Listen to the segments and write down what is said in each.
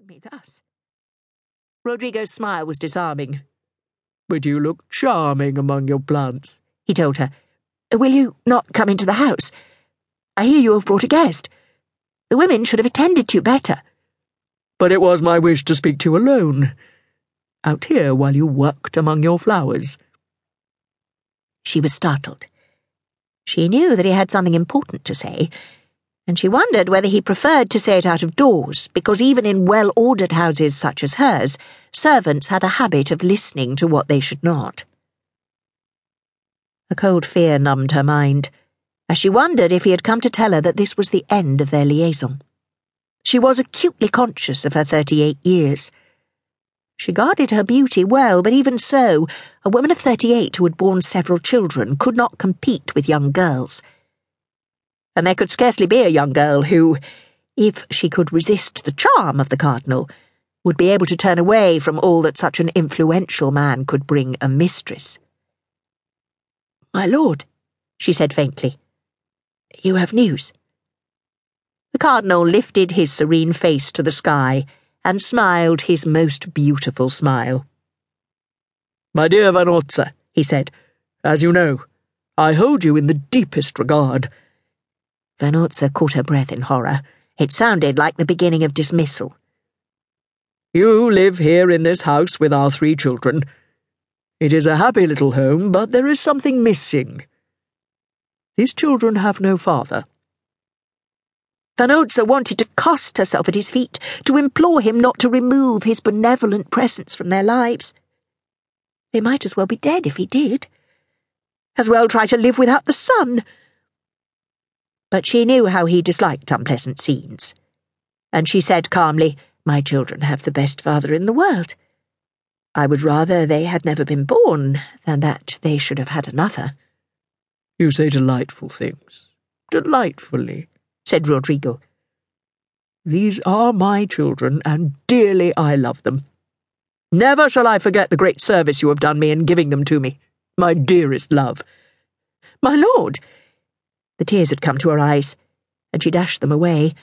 find me thus. Rodrigo's smile was disarming. But you look charming among your plants, he told her. Will you not come into the house? I hear you have brought a guest. The women should have attended to you better. But it was my wish to speak to you alone, out here while you worked among your flowers. She was startled. She knew that he had something important to say, and she wondered whether he preferred to say it out of doors, because even in well ordered houses such as hers, servants had a habit of listening to what they should not. A cold fear numbed her mind, as she wondered if he had come to tell her that this was the end of their liaison. She was acutely conscious of her thirty eight years. She guarded her beauty well, but even so, a woman of thirty eight who had borne several children could not compete with young girls and there could scarcely be a young girl who, if she could resist the charm of the cardinal, would be able to turn away from all that such an influential man could bring a mistress. My lord, she said faintly, you have news. The cardinal lifted his serene face to the sky and smiled his most beautiful smile. My dear Vanozza, he said, as you know, I hold you in the deepest regard Vanozza caught her breath in horror. It sounded like the beginning of dismissal. You live here in this house with our three children. It is a happy little home, but there is something missing. These children have no father. Vanozza wanted to cast herself at his feet, to implore him not to remove his benevolent presence from their lives. They might as well be dead if he did. As well try to live without the sun but she knew how he disliked unpleasant scenes. And she said calmly, My children have the best father in the world. I would rather they had never been born than that they should have had another. You say delightful things. Delightfully, said Rodrigo. These are my children, and dearly I love them. Never shall I forget the great service you have done me in giving them to me, my dearest love. My lord, the tears had come to her eyes, and she dashed them away,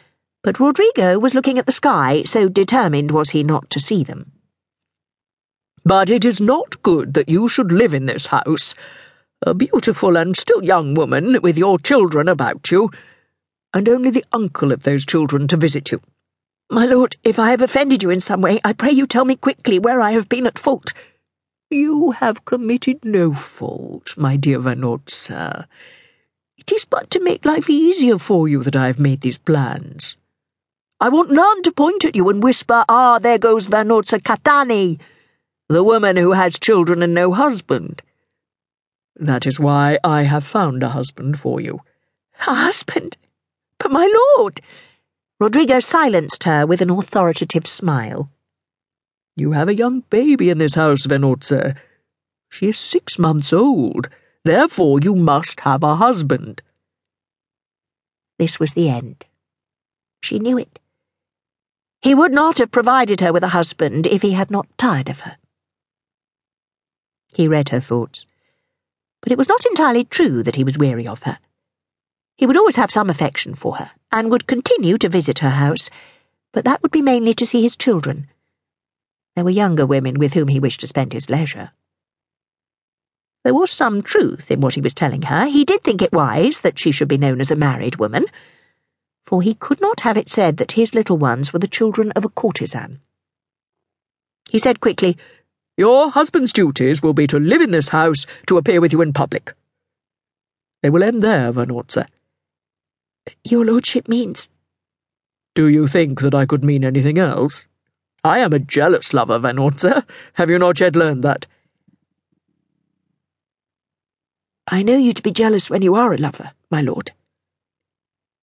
but Rodrigo was looking at the sky, so determined was he not to see them. But it is not good that you should live in this house, a beautiful and still young woman, with your children about you, and only the uncle of those children to visit you. My lord, if I have offended you in some way, I pray you tell me quickly where I have been at fault. You have committed no fault, my dear Vanozza. It is but to make life easier for you that I have made these plans. I want none to point at you and whisper, Ah, there goes Vanozza Catani, the woman who has children and no husband. That is why I have found a husband for you. A husband? But my lord! Rodrigo silenced her with an authoritative smile. You have a young baby in this house, Vanozza. She is six months old. Therefore, you must have a husband. This was the end. She knew it. He would not have provided her with a husband if he had not tired of her. He read her thoughts, but it was not entirely true that he was weary of her. He would always have some affection for her, and would continue to visit her house, but that would be mainly to see his children. There were younger women with whom he wished to spend his leisure. There was some truth in what he was telling her. He did think it wise that she should be known as a married woman, for he could not have it said that his little ones were the children of a courtesan. He said quickly, Your husband's duties will be to live in this house, to appear with you in public. They will end there, Vanozza. Your lordship means. Do you think that I could mean anything else? I am a jealous lover, Vanozza. Have you not yet learned that? I know you to be jealous when you are a lover, my lord.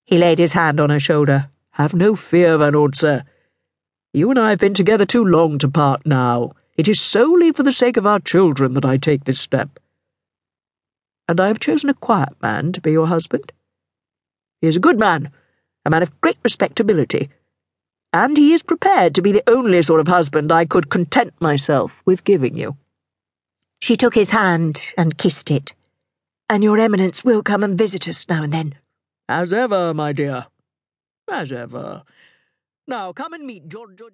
He laid his hand on her shoulder. Have no fear, Vanozza. You and I have been together too long to part now. It is solely for the sake of our children that I take this step. And I have chosen a quiet man to be your husband. He is a good man, a man of great respectability, and he is prepared to be the only sort of husband I could content myself with giving you. She took his hand and kissed it and your eminence will come and visit us now and then. As ever, my dear. As ever. Now come and meet Giorgio